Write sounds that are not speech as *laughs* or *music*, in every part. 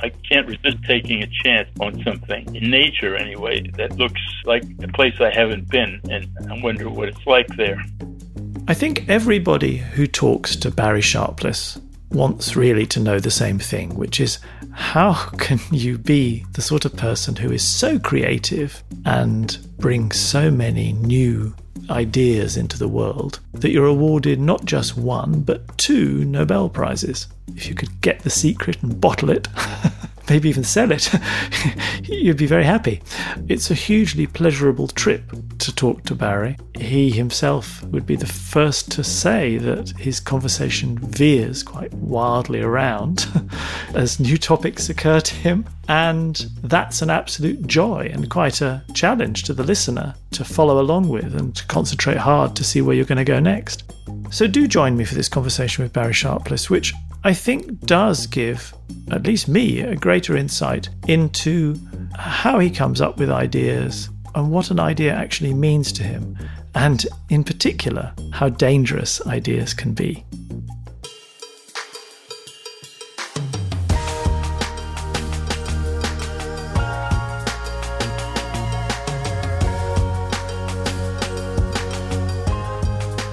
I can't resist taking a chance on something in nature anyway that looks like a place I haven't been, and I wonder what it's like there. I think everybody who talks to Barry Sharpless wants really to know the same thing, which is how *laughs* can you be the sort of person who is so creative and bring so many new ideas into the world that you're awarded not just one, but two Nobel Prizes? If you could get the secret and bottle it, *laughs* maybe even sell it, *laughs* you'd be very happy. It's a hugely pleasurable trip to talk to Barry. He himself would be the first to say that his conversation veers quite wildly around *laughs* as new topics occur to him. And that's an absolute joy and quite a challenge to the listener to follow along with and to concentrate hard to see where you're going to go next. So do join me for this conversation with Barry Sharpless, which I think does give at least me a greater insight into how he comes up with ideas and what an idea actually means to him, and in particular, how dangerous ideas can be.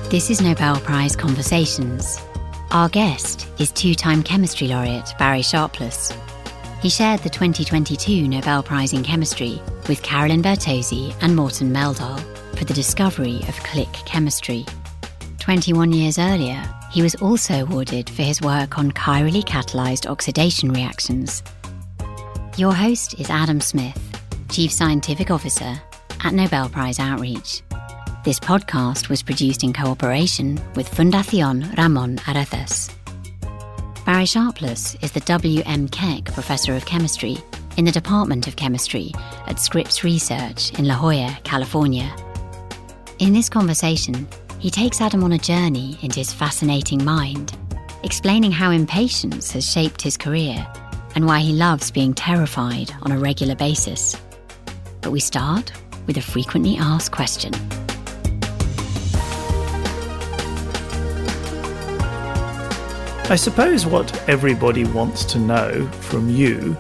This is Nobel Prize Conversations. Our guest is two time chemistry laureate Barry Sharpless. He shared the 2022 Nobel Prize in Chemistry with Carolyn Bertozzi and Morten Meldal for the discovery of click chemistry. 21 years earlier, he was also awarded for his work on chirally catalyzed oxidation reactions. Your host is Adam Smith, Chief Scientific Officer at Nobel Prize Outreach. This podcast was produced in cooperation with Fundación Ramón Areces. Barry Sharpless is the W.M. Keck Professor of Chemistry in the Department of Chemistry at Scripps Research in La Jolla, California. In this conversation, he takes Adam on a journey into his fascinating mind, explaining how impatience has shaped his career and why he loves being terrified on a regular basis. But we start with a frequently asked question. I suppose what everybody wants to know from you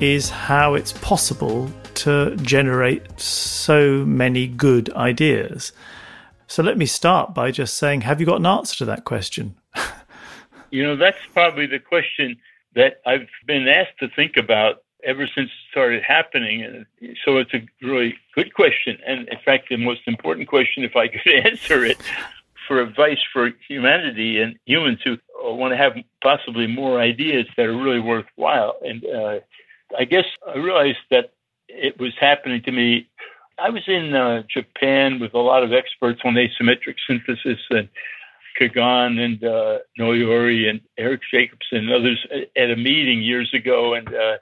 is how it's possible to generate so many good ideas. So let me start by just saying, have you got an answer to that question? *laughs* you know, that's probably the question that I've been asked to think about ever since it started happening. And so it's a really good question. And in fact, the most important question, if I could *laughs* answer it for advice for humanity and humans who want to have possibly more ideas that are really worthwhile. And uh, I guess I realized that it was happening to me. I was in uh, Japan with a lot of experts on asymmetric synthesis and Kagan and uh, Noyori and Eric Jacobsen and others at a meeting years ago. And uh,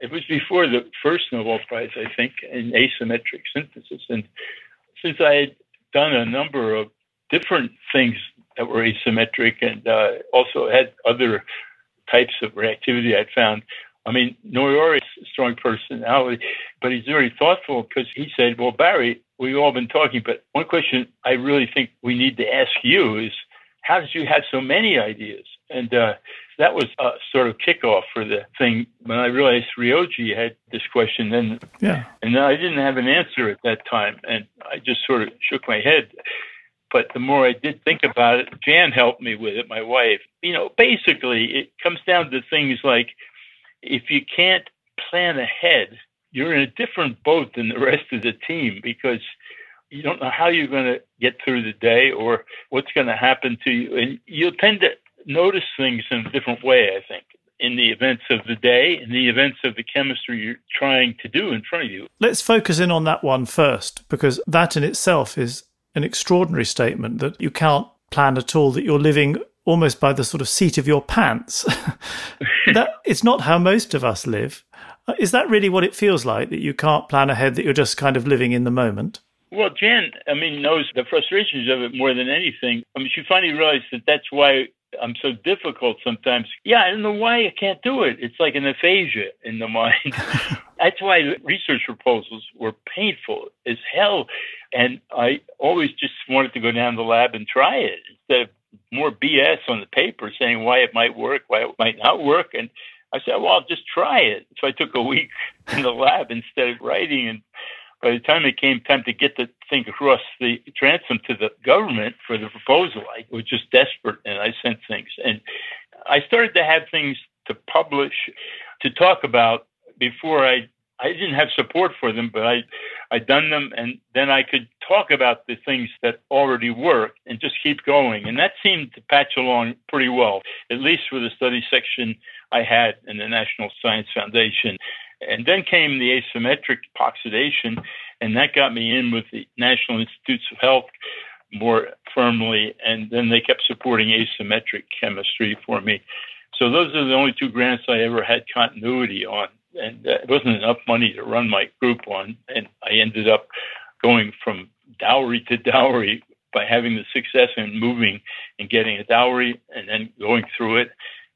it was before the first Nobel Prize, I think, in asymmetric synthesis. And since I had done a number of different things that were asymmetric and uh, also had other types of reactivity I'd found. I mean, Noyori is a strong personality, but he's very thoughtful because he said, Well, Barry, we've all been talking, but one question I really think we need to ask you is how did you have so many ideas? And uh, that was a sort of kickoff for the thing. When I realized Ryoji had this question, then yeah. and I didn't have an answer at that time, and I just sort of shook my head. But the more I did think about it, Jan helped me with it, my wife. You know, basically, it comes down to things like if you can't plan ahead, you're in a different boat than the rest of the team because you don't know how you're going to get through the day or what's going to happen to you. And you'll tend to notice things in a different way, I think, in the events of the day, in the events of the chemistry you're trying to do in front of you. Let's focus in on that one first, because that in itself is an extraordinary statement that you can't plan at all, that you're living almost by the sort of seat of your pants. *laughs* that it's not how most of us live. Uh, is that really what it feels like that you can't plan ahead, that you're just kind of living in the moment? Well, Jan, I mean, knows the frustrations of it more than anything. I mean, she finally realized that that's why I'm so difficult sometimes. Yeah, I don't know why I can't do it. It's like an aphasia in the *laughs* mind. That's why research proposals were painful as hell. And I always just wanted to go down the lab and try it instead of more BS on the paper saying why it might work, why it might not work. And I said, well, I'll just try it. So I took a week *laughs* in the lab instead of writing. And by the time it came time to get the thing across the transom to the government for the proposal, I was just desperate and I sent things. And I started to have things to publish, to talk about before I I didn't have support for them, but I I done them, and then I could talk about the things that already work and just keep going, and that seemed to patch along pretty well, at least for the study section I had in the National Science Foundation. And then came the asymmetric oxidation, and that got me in with the National Institutes of Health more firmly, and then they kept supporting asymmetric chemistry for me. So those are the only two grants I ever had continuity on and uh, it wasn't enough money to run my group on. And I ended up going from dowry to dowry by having the success in moving and getting a dowry and then going through it.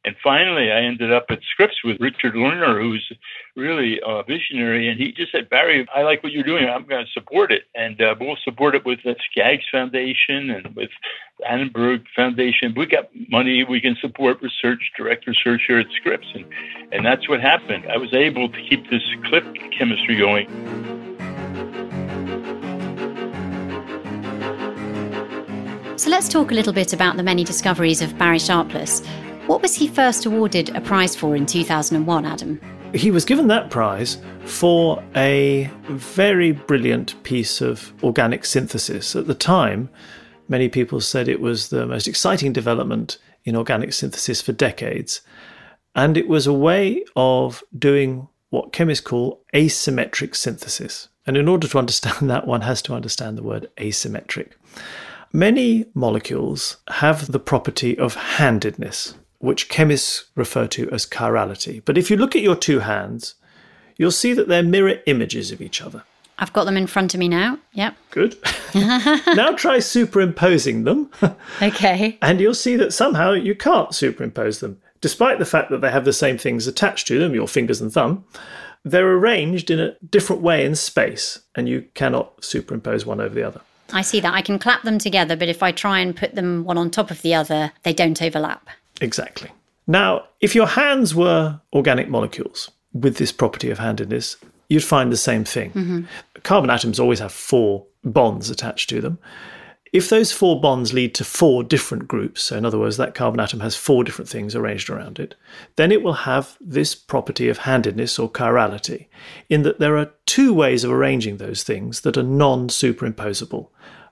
And finally, I ended up at Scripps with Richard Lerner, who's really a visionary. And he just said, Barry, I like what you're doing. I'm going to support it. And uh, we'll support it with the Skaggs Foundation and with the Annenberg Foundation. We got money. We can support research, direct research here at Scripps. And, and that's what happened. I was able to keep this click chemistry going. So let's talk a little bit about the many discoveries of Barry Sharpless. What was he first awarded a prize for in 2001, Adam? He was given that prize for a very brilliant piece of organic synthesis. At the time, many people said it was the most exciting development in organic synthesis for decades. And it was a way of doing what chemists call asymmetric synthesis. And in order to understand *laughs* that, one has to understand the word asymmetric. Many molecules have the property of handedness which chemists refer to as chirality. But if you look at your two hands, you'll see that they're mirror images of each other. I've got them in front of me now. Yep. Good. *laughs* now try superimposing them. *laughs* okay. And you'll see that somehow you can't superimpose them. Despite the fact that they have the same things attached to them, your fingers and thumb, they're arranged in a different way in space, and you cannot superimpose one over the other. I see that. I can clap them together, but if I try and put them one on top of the other, they don't overlap. Exactly. Now, if your hands were organic molecules with this property of handedness, you'd find the same thing. Mm-hmm. Carbon atoms always have four bonds attached to them. If those four bonds lead to four different groups, so in other words, that carbon atom has four different things arranged around it, then it will have this property of handedness or chirality, in that there are two ways of arranging those things that are non superimposable.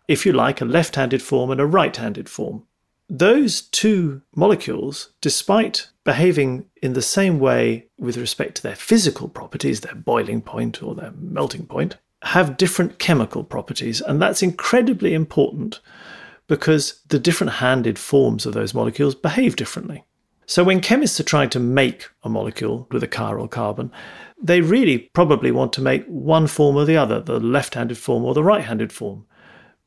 If you like, a left handed form and a right handed form those two molecules, despite behaving in the same way with respect to their physical properties, their boiling point or their melting point, have different chemical properties. And that's incredibly important because the different handed forms of those molecules behave differently. So when chemists are trying to make a molecule with a chiral carbon, they really probably want to make one form or the other, the left handed form or the right handed form.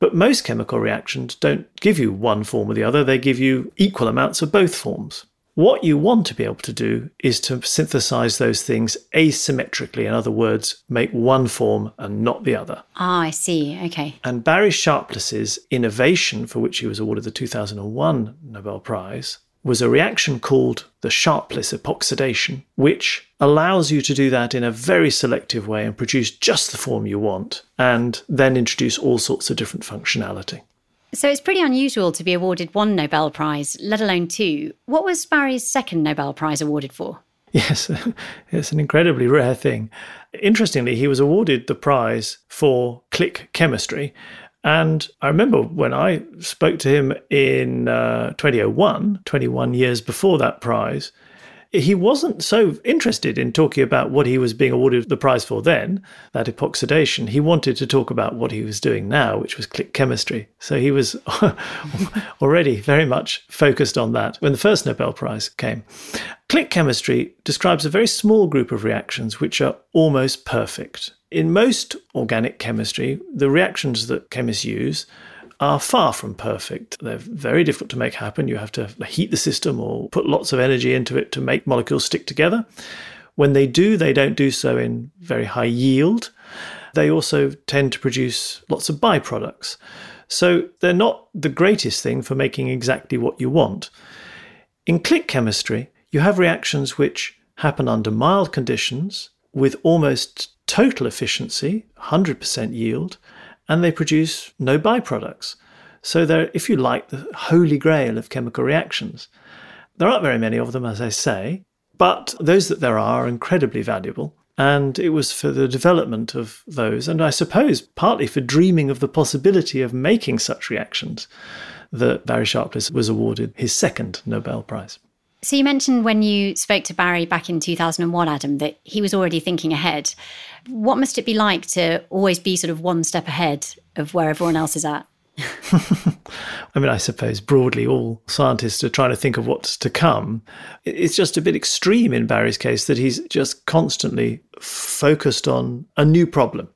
But most chemical reactions don't give you one form or the other, they give you equal amounts of both forms. What you want to be able to do is to synthesize those things asymmetrically. In other words, make one form and not the other. Ah, I see. Okay. And Barry Sharpless's innovation, for which he was awarded the 2001 Nobel Prize, was a reaction called the Sharpless epoxidation, which allows you to do that in a very selective way and produce just the form you want, and then introduce all sorts of different functionality. So it's pretty unusual to be awarded one Nobel Prize, let alone two. What was Barry's second Nobel Prize awarded for? Yes, *laughs* it's an incredibly rare thing. Interestingly, he was awarded the prize for click chemistry, and I remember when I spoke to him in uh, 2001, 21 years before that prize, he wasn't so interested in talking about what he was being awarded the prize for then, that epoxidation. He wanted to talk about what he was doing now, which was click chemistry. So he was *laughs* already very much focused on that when the first Nobel Prize came. Click chemistry describes a very small group of reactions which are almost perfect. In most organic chemistry, the reactions that chemists use are far from perfect. They're very difficult to make happen. You have to heat the system or put lots of energy into it to make molecules stick together. When they do, they don't do so in very high yield. They also tend to produce lots of byproducts. So they're not the greatest thing for making exactly what you want. In click chemistry, you have reactions which happen under mild conditions with almost total efficiency, 100% yield, and they produce no byproducts. So they're, if you like, the holy grail of chemical reactions. There aren't very many of them, as I say, but those that there are are incredibly valuable. And it was for the development of those, and I suppose partly for dreaming of the possibility of making such reactions, that Barry Sharpless was awarded his second Nobel Prize. So you mentioned when you spoke to Barry back in 2001, Adam, that he was already thinking ahead. What must it be like to always be sort of one step ahead of where everyone else is at? *laughs* I mean, I suppose broadly all scientists are trying to think of what's to come. It's just a bit extreme in Barry's case that he's just constantly focused on a new problem.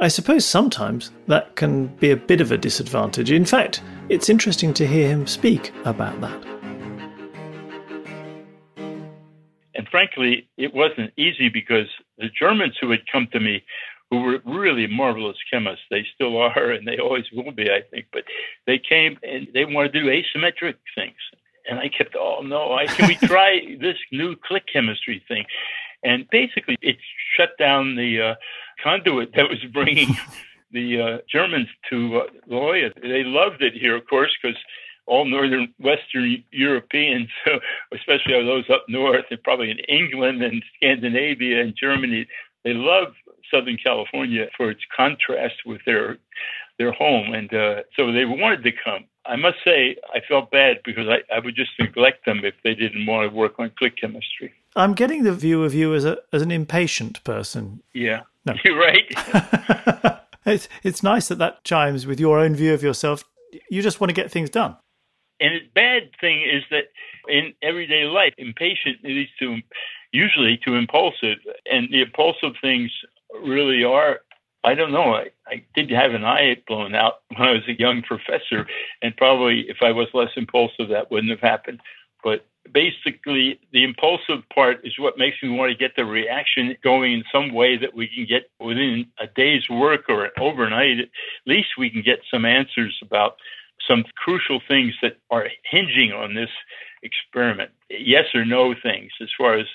I suppose sometimes that can be a bit of a disadvantage. In fact, it's interesting to hear him speak about that. Frankly, it wasn't easy because the Germans who had come to me who were really marvelous chemists. They still are, and they always will be, I think. But they came and they wanted to do asymmetric things, and I kept, oh no, I, can we try *laughs* this new click chemistry thing? And basically, it shut down the uh, conduit that was bringing *laughs* the uh, Germans to uh, La Jolla. They loved it here, of course, because all northern Western Europeans, *laughs* so especially those up north, and probably in England and Scandinavia and Germany, they love Southern California for its contrast with their their home, and uh, so they wanted to come. I must say, I felt bad because I, I would just neglect them if they didn't want to work on click chemistry. I'm getting the view of you as a as an impatient person. Yeah, no. *laughs* you're right. *laughs* it's it's nice that that chimes with your own view of yourself. You just want to get things done. And the bad thing is that in everyday life, impatient leads to usually to impulsive, and the impulsive things really are. I don't know. I, I did have an eye blown out *laughs* when I was a young professor, and probably if I was less impulsive, that wouldn't have happened. But basically, the impulsive part is what makes me want to get the reaction going in some way that we can get within a day's work or overnight. At least we can get some answers about some crucial things that are hinging on this experiment. Yes or no things as far as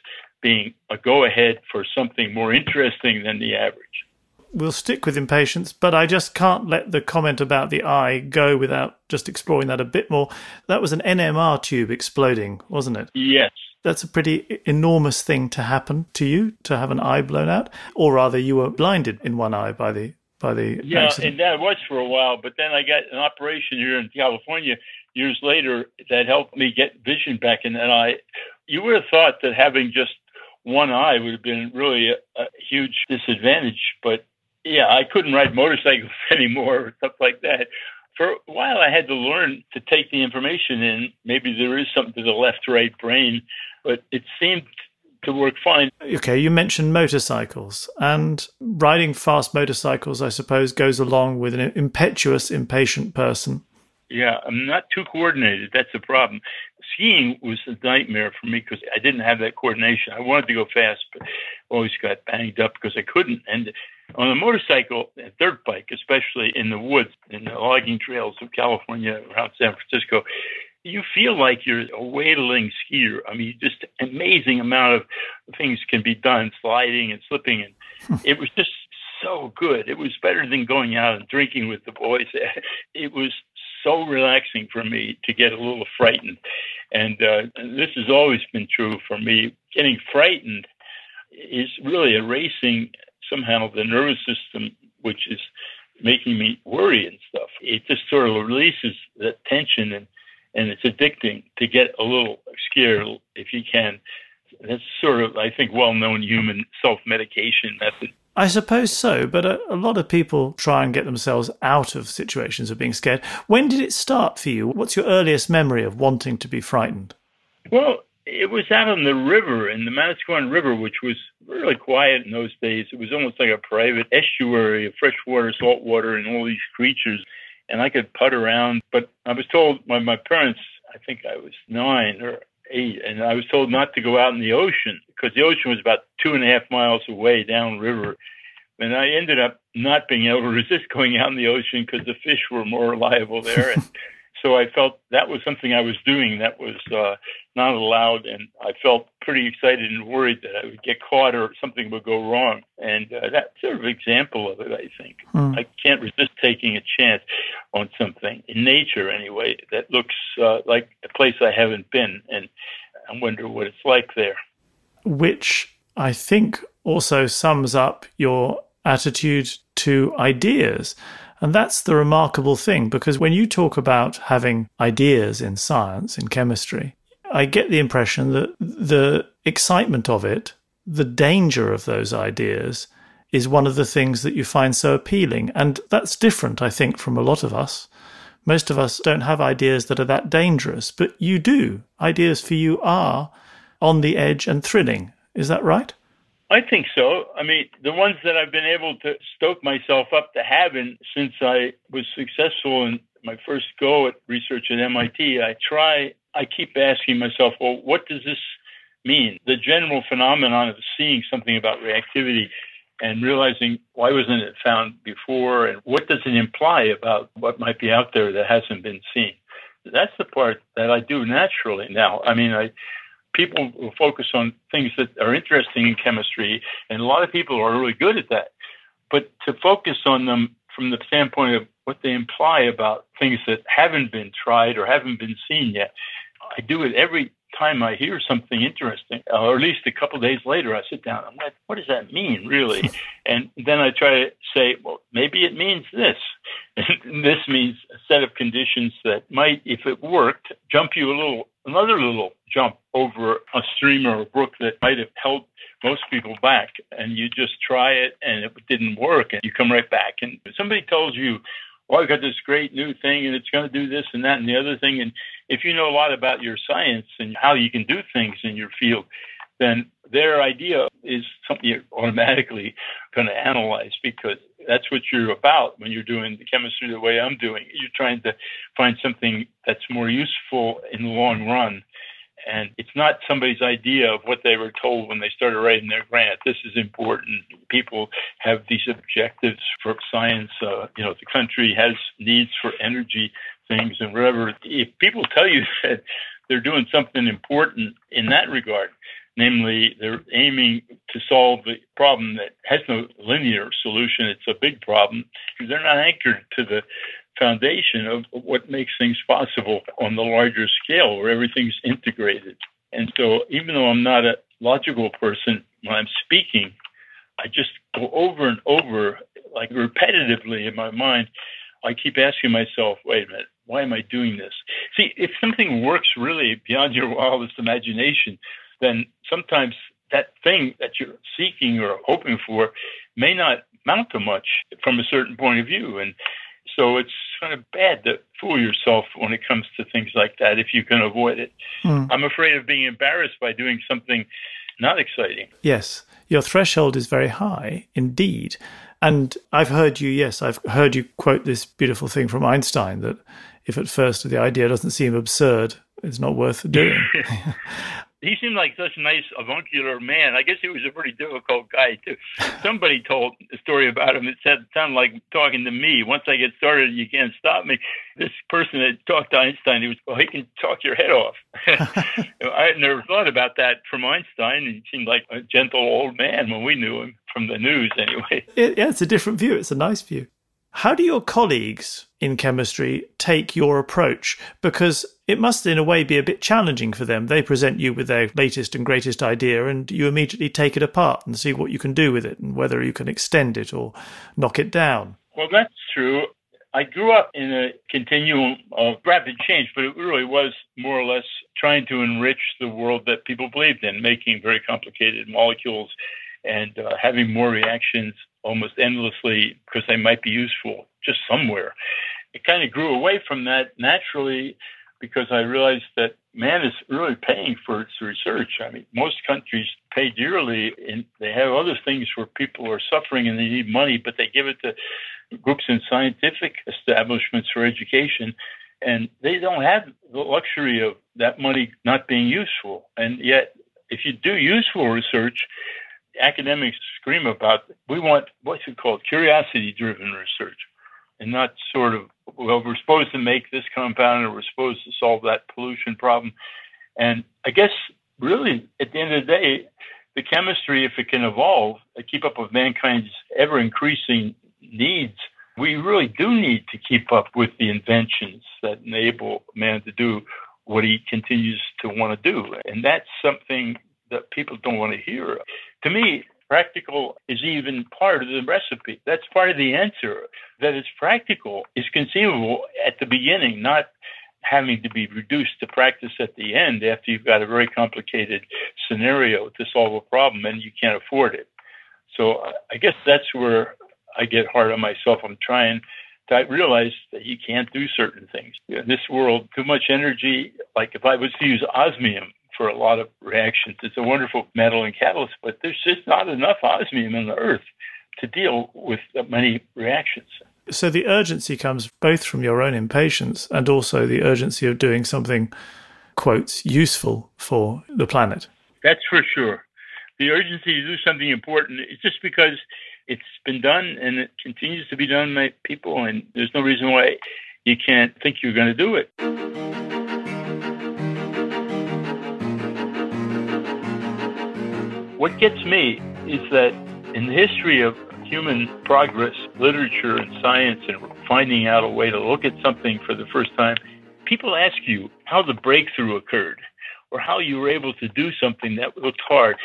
being a go ahead for something more interesting than the average. We'll stick with impatience, but I just can't let the comment about the eye go without just exploring that a bit more. That was an NMR tube exploding, wasn't it? Yes. That's a pretty enormous thing to happen to you, to have an eye blown out, or rather, you were blinded in one eye by the by the yeah, accident. and that was for a while. But then I got an operation here in California years later that helped me get vision back And, that eye. You would have thought that having just one eye would have been really a, a huge disadvantage. But yeah, I couldn't ride motorcycles *laughs* anymore or stuff like that. For a while, I had to learn to take the information in. Maybe there is something to the left right brain, but it seemed to work fine. Okay, you mentioned motorcycles, and riding fast motorcycles, I suppose, goes along with an impetuous, impatient person. Yeah, I'm not too coordinated. That's the problem. Skiing was a nightmare for me because I didn't have that coordination. I wanted to go fast, but always got banged up because I couldn't. And on a motorcycle, a dirt bike, especially in the woods, in the logging trails of California around San Francisco, you feel like you're a wailing skier. I mean, just amazing amount of things can be done, sliding and slipping, and hmm. it was just so good. It was better than going out and drinking with the boys. *laughs* It was so relaxing for me to get a little frightened. And, uh, this has always been true for me. Getting frightened is really erasing somehow the nervous system, which is making me worry and stuff. It just sort of releases that tension and, and it's addicting to get a little scared if you can. That's sort of, I think, well known human self medication method. I suppose so, but a, a, lot of people try and get themselves out of situations of being scared. When did it start for you? What's your earliest memory of wanting to be frightened? Well, it was out on the river, in the Manasquan River, which was really quiet in those days. It was almost like a private estuary of freshwater, saltwater, and all these creatures. And I could putt around, but I was told by my parents, I think I was nine or eight, and I was told not to go out in the ocean because the ocean was about two and a half miles away downriver. And I ended up not being able to *laughs* resist going out in the ocean because the fish were more *laughs* reliable there. And *laughs* So I felt that was something I was doing that was uh, not allowed, and I felt pretty excited and worried that I would get caught or something would go wrong. And uh, that's sort of an example of it, I think. Hmm. I can't resist taking a chance on something in nature, anyway, that looks uh, like a place I haven't been, and I wonder what it's like there. Which I think also sums up your attitude to ideas. And that's the remarkable thing because when you talk about having ideas in science, in chemistry, I get the impression that the excitement of it, the danger of those ideas, is one of the things that you find so appealing. And that's different, I think, from a lot of us. Most of us don't have ideas that are that dangerous, but you do. Ideas for you are on the edge and thrilling. Is that right? I think so. I mean, the ones that I've been able to stoke myself up to having since I was successful in my first go at research at MIT, I try, I keep asking myself, well, what does this mean? The general phenomenon of seeing something about reactivity and realizing why wasn't it found before and what does it imply about what might be out there that hasn't been seen? That's the part that I do naturally now. I mean, I people will focus on things that are interesting in chemistry, and a lot of people are really good at that. But to focus on them from the standpoint of what they imply about things that haven't been tried or haven't been seen yet, I do it every time I hear something interesting, or at least a couple days later, I sit down. And I'm like, what does that mean, really? *laughs* and then I try to say, well, maybe it means this. *laughs* And this means set of conditions that might, if it worked, jump you a little, another little jump over a stream or a brook that might have held most people back. And you just try it and it didn't work, and you come right back. And somebody tells you, well, I've got this great new thing and it's going to do this and that and the other thing. And if you know a lot about your science and how you can do things in your field, then their idea is something you're automatically going to analyze because that's what you're about when you're doing the chemistry the way I'm doing. You're trying to find something that's more useful in the long run and it's not somebody's idea of what they were told when they started writing their grant. This is important. People have these objectives for science. Uh, you know, the country has needs for energy things and whatever. If people tell you *laughs* that they're doing something important in that regard, namely they're aiming to solve the problem that has no linear solution, it's a big problem. They're not anchored to the foundation of what makes things possible on the larger scale where everything's integrated. And so, even though I'm not a logical person when I'm speaking, I just go over and over, like repetitively in my mind. I keep asking myself, wait a minute, why am I doing this? See, if something works really beyond your wildest imagination, then sometimes that thing that you're seeking or hoping for may not amount to much from a certain point of view. And so it's kind of bad to fool yourself when it comes to things like that if you can avoid it. Mm. I'm afraid of being embarrassed by doing something not exciting. Yes, your threshold is very high indeed. And I've heard you, yes, I've heard you quote this beautiful thing from Einstein that if at first the idea doesn't seem absurd, it's not worth doing. *laughs* *laughs* he seemed like such a nice avuncular man. I guess he was a pretty difficult guy too. Somebody told a story about him. It said sounded like talking to me. Once I get started, you can't stop me. This person that talked to Einstein, he was, well, he can talk your head off. *laughs* I had never thought about that from Einstein. He seemed like a gentle old man when we knew him from the news, anyway. yeah, it's a different view. It's a nice view. How do your colleagues in chemistry take your approach? Because it must, in a way, be a bit challenging for them. They present you with their latest and greatest idea, and you immediately take it apart and see what you can do with it and whether you can extend it or knock it down. Well, that's true. I grew up in a continuum of rapid change, but it really was more or less trying to enrich the world that people believed in, making very complicated molecules and uh, having more reactions almost endlessly because they might be useful just somewhere. It kind of grew away from that naturally because I realized that man is really paying for its research. I mean, most countries pay dearly and they have other things where people are suffering and they need money, but they give it to groups in scientific establishments for education. And they don't have the luxury of that money not being useful. And yet, if you do useful research, academics scream about we want what's it called curiosity driven research and not sort of, well, we're supposed to make this compound or we're supposed to solve that pollution problem. And I guess really at the end of the day, the chemistry, if it can evolve, keep up with mankind's ever increasing needs, we really do need to keep up with the inventions that enable man to do what he continues to want to do. And that's something that people don't want to hear. To me, practical is even part of the recipe. That's part of the answer. That it's practical is conceivable at the beginning, not having to be reduced to practice at the end after you've got a very complicated scenario to solve a problem and you can't afford it. So uh, I guess that's where I get hard on myself. I'm trying to realize that you can't do certain things. In this world, too much energy, like if I was to use osmium for a lot of reactions, it's a wonderful metal and catalyst, but there's just not enough osmium in the earth to deal with many reactions. So the urgency comes both from your own impatience and also the urgency of doing something, quotes, useful for the planet. That's for sure. The urgency to do something important is just because it's been done and it continues to be done by people, and there's no reason why you can't think you're going to do it. What gets me is that in the history of human progress, literature, and science, and finding out a way to look at something for the first time, people ask you how the breakthrough occurred or how you were able to do something that looked hard.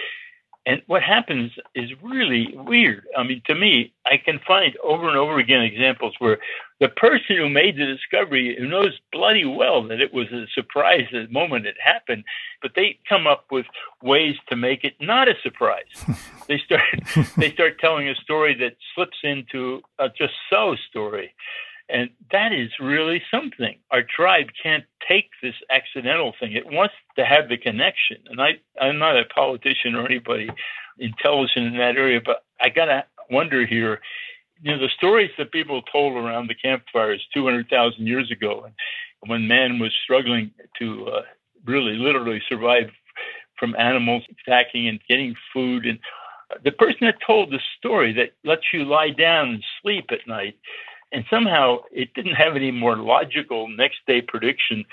And what happens is really weird. I mean, to me, I can find over and over again examples where the person who made the discovery who knows bloody well that it was a surprise the moment it happened, but they come up with ways to make it not a surprise. *laughs* they start they start telling a story that slips into a just so story. And that is really something. Our tribe can't take this accidental thing. It wants to have the connection. And I, I'm not a politician or anybody intelligent in that area, but I got to wonder here you know, the stories that people told around the campfires 200,000 years ago, when man was struggling to uh, really literally survive from animals attacking and getting food. And the person that told the story that lets you lie down and sleep at night and somehow it didn't have any more logical next day prediction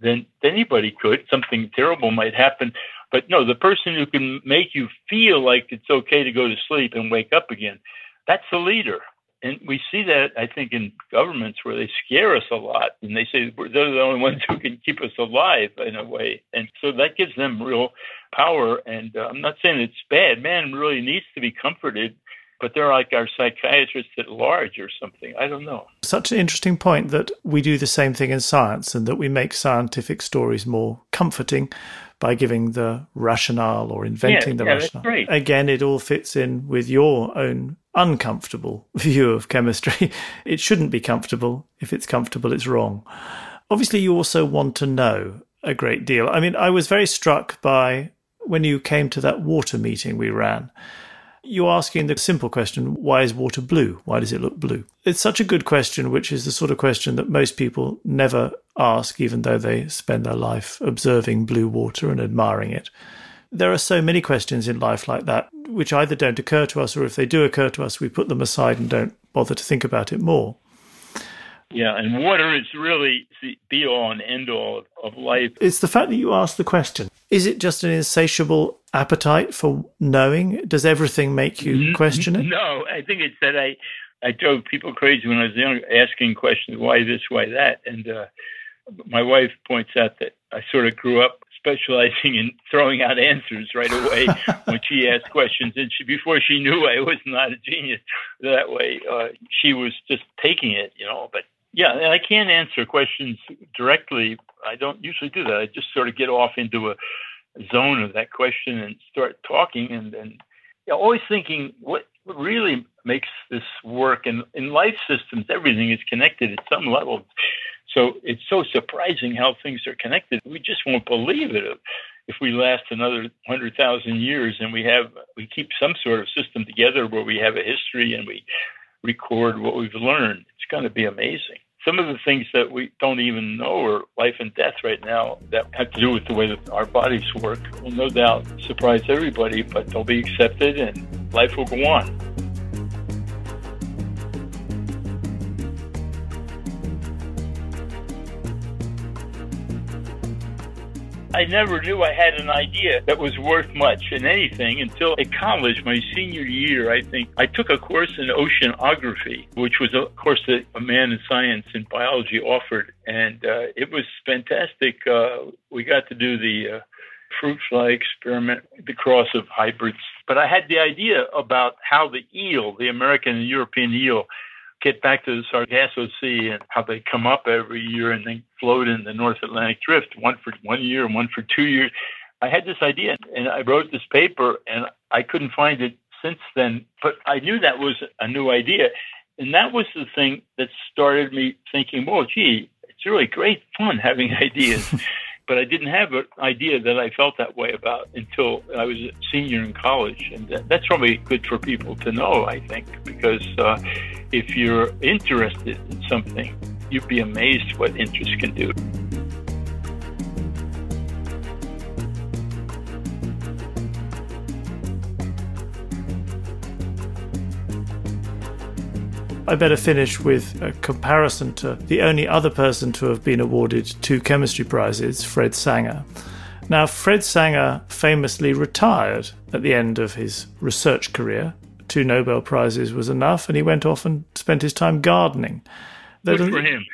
than anybody could. Something terrible might happen. But no, the person who can make you feel like it's okay to go to sleep and wake up again, that's the leader. And we see that, I think, in governments where they scare us a lot and they say they're the only ones who can keep us alive in a way. And so that gives them real power. And uh, I'm not saying it's bad. Man really needs to be comforted but they're like our psychiatrists at large or something. I don't know. Such an interesting point that we do the same thing in science and that we make scientific stories more comforting by giving the rationale or inventing yeah, the yeah, rationale. Again, it all fits in with your own uncomfortable *laughs* view of chemistry. it shouldn't be comfortable. If it's comfortable, it's wrong. Obviously, you also want to know a great deal. I mean, I was very struck by when you came to that water meeting we ran you're asking the simple question why is water blue? Why does it look blue? It's such a good question, which is the sort of question that most people never ask, even though they spend their life observing blue water and admiring it. There are so many questions in life like that, which either don't occur to us, or if they do occur to us, we put them aside and don't bother to think about it more. Yeah, and water is really the be all and end all of life. It's the fact that you ask the question. Is it just an insatiable appetite for knowing? Does everything make you question it? No, I think it's that I I drove people crazy when I was young, asking questions, why this, why that, and uh, my wife points out that I sort of grew up specializing in throwing out answers right away *laughs* when she asked questions, and she, before she knew I was not a genius that way, uh, she was just taking it, you know. But yeah, I can't answer questions directly. I don't usually do that. I just sort of get off into a zone of that question and start talking, and and you know, always thinking what really makes this work. And in life systems, everything is connected at some level. So it's so surprising how things are connected. We just won't believe it if we last another hundred thousand years and we have we keep some sort of system together where we have a history and we record what we've learned. It's going to be amazing. Some of the things that we don't even know are life and death right now that have to do with the way that our bodies work will no doubt surprise everybody, but they'll be accepted and life will go on. I never knew I had an idea that was worth much in anything until at college, my senior year, I think, I took a course in oceanography, which was a course that a man in science and biology offered. And uh, it was fantastic. Uh, we got to do the uh, fruit fly experiment, the cross of hybrids. But I had the idea about how the eel, the American and European eel, get back to the Sargasso Sea and how they come up every year and then float in the North Atlantic Drift, one for one year and one for two years. I had this idea and I wrote this paper and I couldn't find it since then, but I knew that was a new idea. And that was the thing that started me thinking, well, gee, it's really great fun having *laughs* ideas but I didn't have an idea that I felt that way about until I was a senior in college. And that's probably good for people to know, I think, because uh, if you're interested in something, you'd be amazed what interest can do. I better finish with a comparison to the only other person to have been awarded two chemistry prizes, Fred Sanger. Now, Fred Sanger famously retired at the end of his research career. Two Nobel Prizes was enough, and he went off and spent his time gardening. There Good for him.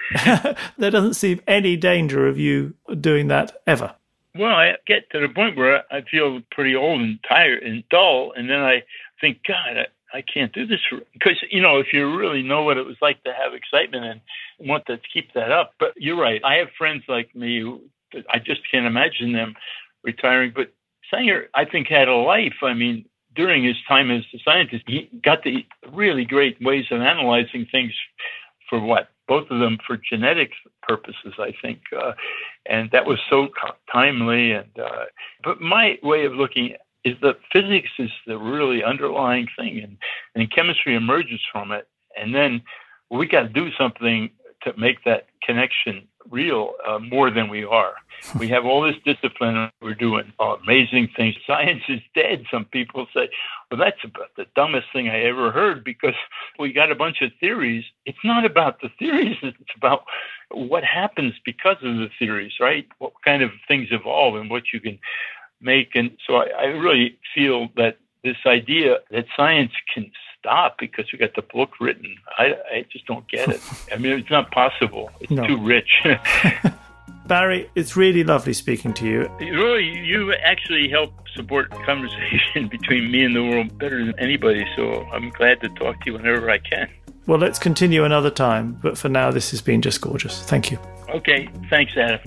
*laughs* there doesn't seem any danger of you doing that ever. Well, I get to the point where I feel pretty old and tired and dull, and then I think, God, I can't do this because you know if you really know what it was like to have excitement and want to keep that up. But you're right. I have friends like me who I just can't imagine them retiring. But Sanger, I think, had a life. I mean, during his time as a scientist, he got the really great ways of analyzing things for what both of them for genetic purposes, I think, uh, and that was so timely. And uh, but my way of looking is that physics is the really underlying thing, and, and chemistry emerges from it. And then we got to do something to make that connection real uh, more than we are. *laughs* We have all this discipline, we're doing amazing things. Science is dead, some people say. Well, that's about the dumbest thing I ever heard because we got a bunch of theories. It's not about the theories, *laughs* it's about what happens because of the theories, right? What kind of things evolve and what you can make. And so I, I really feel that this idea that science can stop because we got the book written, I, I just don't get it. *laughs* I mean, it's not possible. It's no. too rich. *laughs* *laughs* Barry, it's really lovely speaking to you. Really, you actually help support conversation between me and the world better than anybody. So I'm glad to talk to you whenever I can. Well, let's continue another time. But for now, this has been just gorgeous. Thank you. Okay. Thanks, Adam.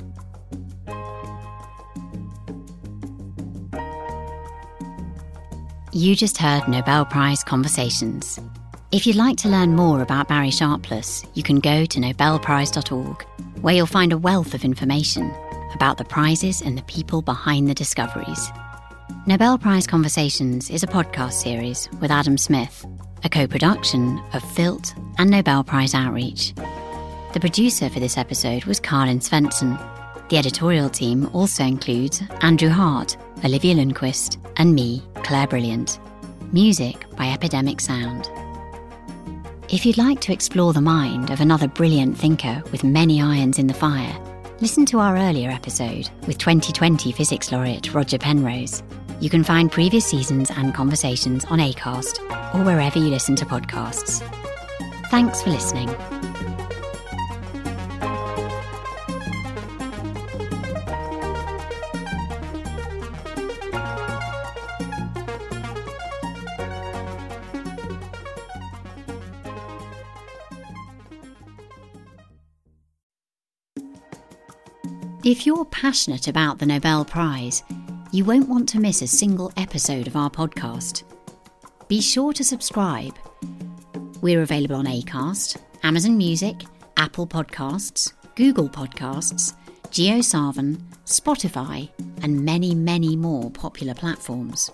You just heard Nobel Prize Conversations. If you'd like to learn more about Barry Sharpless, you can go to nobelprize.org, where you'll find a wealth of information about the prizes and the people behind the discoveries. Nobel Prize Conversations is a podcast series with Adam Smith, a co production of Filt and Nobel Prize Outreach. The producer for this episode was Karin Svensson. The editorial team also includes Andrew Hart, Olivia Lundquist, and me, Clare Brilliant. Music by Epidemic Sound. If you'd like to explore the mind of another brilliant thinker with many irons in the fire, listen to our earlier episode with 2020 physics laureate Roger Penrose. You can find previous seasons and conversations on ACAST or wherever you listen to podcasts. Thanks for listening. If you're passionate about the Nobel Prize, you won't want to miss a single episode of our podcast. Be sure to subscribe. We're available on Acast, Amazon Music, Apple Podcasts, Google Podcasts, JioSaavn, Spotify, and many, many more popular platforms.